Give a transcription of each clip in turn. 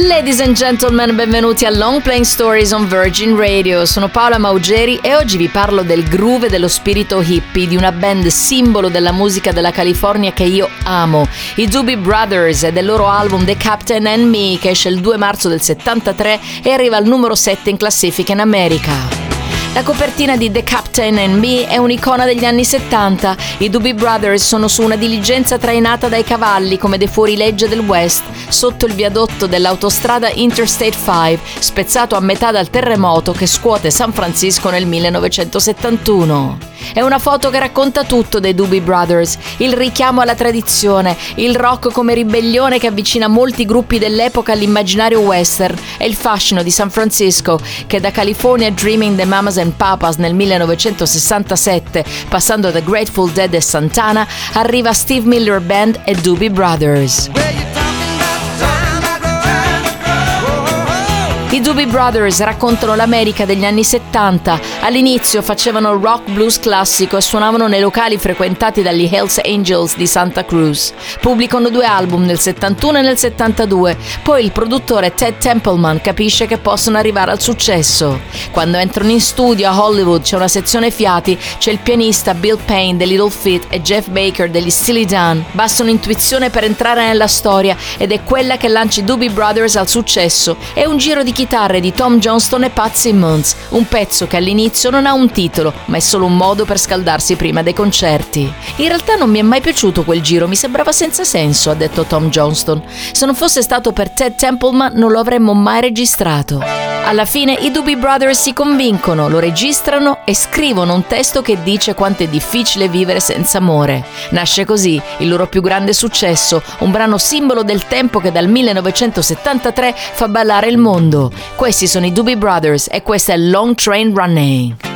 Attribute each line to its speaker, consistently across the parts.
Speaker 1: Ladies and gentlemen, benvenuti a Long Playing Stories on Virgin Radio. Sono Paola Maugeri e oggi vi parlo del groove dello spirito hippie di una band simbolo della musica della California che io amo, i Doobie Brothers e del loro album The Captain and Me che esce il 2 marzo del 73 e arriva al numero 7 in classifica in America. La copertina di The Captain and Me è un'icona degli anni 70. I Doobie Brothers sono su una diligenza trainata dai cavalli come dei fuorilegge del West, sotto il viadotto dell'autostrada Interstate 5, spezzato a metà dal terremoto che scuote San Francisco nel 1971. È una foto che racconta tutto dei Doobie Brothers, il richiamo alla tradizione, il rock come ribellione che avvicina molti gruppi dell'epoca all'immaginario western e il fascino di San Francisco che da California Dreaming the Mamas and Papas nel 1967, passando da Grateful Dead e Santana, arriva Steve Miller Band e Doobie Brothers. I Doobie Brothers raccontano l'America degli anni 70. All'inizio facevano rock blues classico e suonavano nei locali frequentati dagli Hells Angels di Santa Cruz. Pubblicano due album nel 71 e nel 72. Poi il produttore Ted Templeman capisce che possono arrivare al successo. Quando entrano in studio a Hollywood c'è una sezione fiati, c'è il pianista Bill Payne dei Little Feat e Jeff Baker degli Steely Dan. Basta un'intuizione per entrare nella storia ed è quella che lancia i Doobie Brothers al successo. È un giro di chitarre di Tom Johnston e Pat Simmons, un pezzo che all'inizio non ha un titolo, ma è solo un modo per scaldarsi prima dei concerti. In realtà non mi è mai piaciuto quel giro, mi sembrava senza senso, ha detto Tom Johnston. Se non fosse stato per Ted Templeman non lo avremmo mai registrato. Alla fine i Doobie Brothers si convincono, lo registrano e scrivono un testo che dice quanto è difficile vivere senza amore. Nasce così il loro più grande successo, un brano simbolo del tempo che dal 1973 fa ballare il mondo. Questi sono i Doobie Brothers e questa è Long Train Running.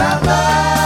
Speaker 2: Guanabara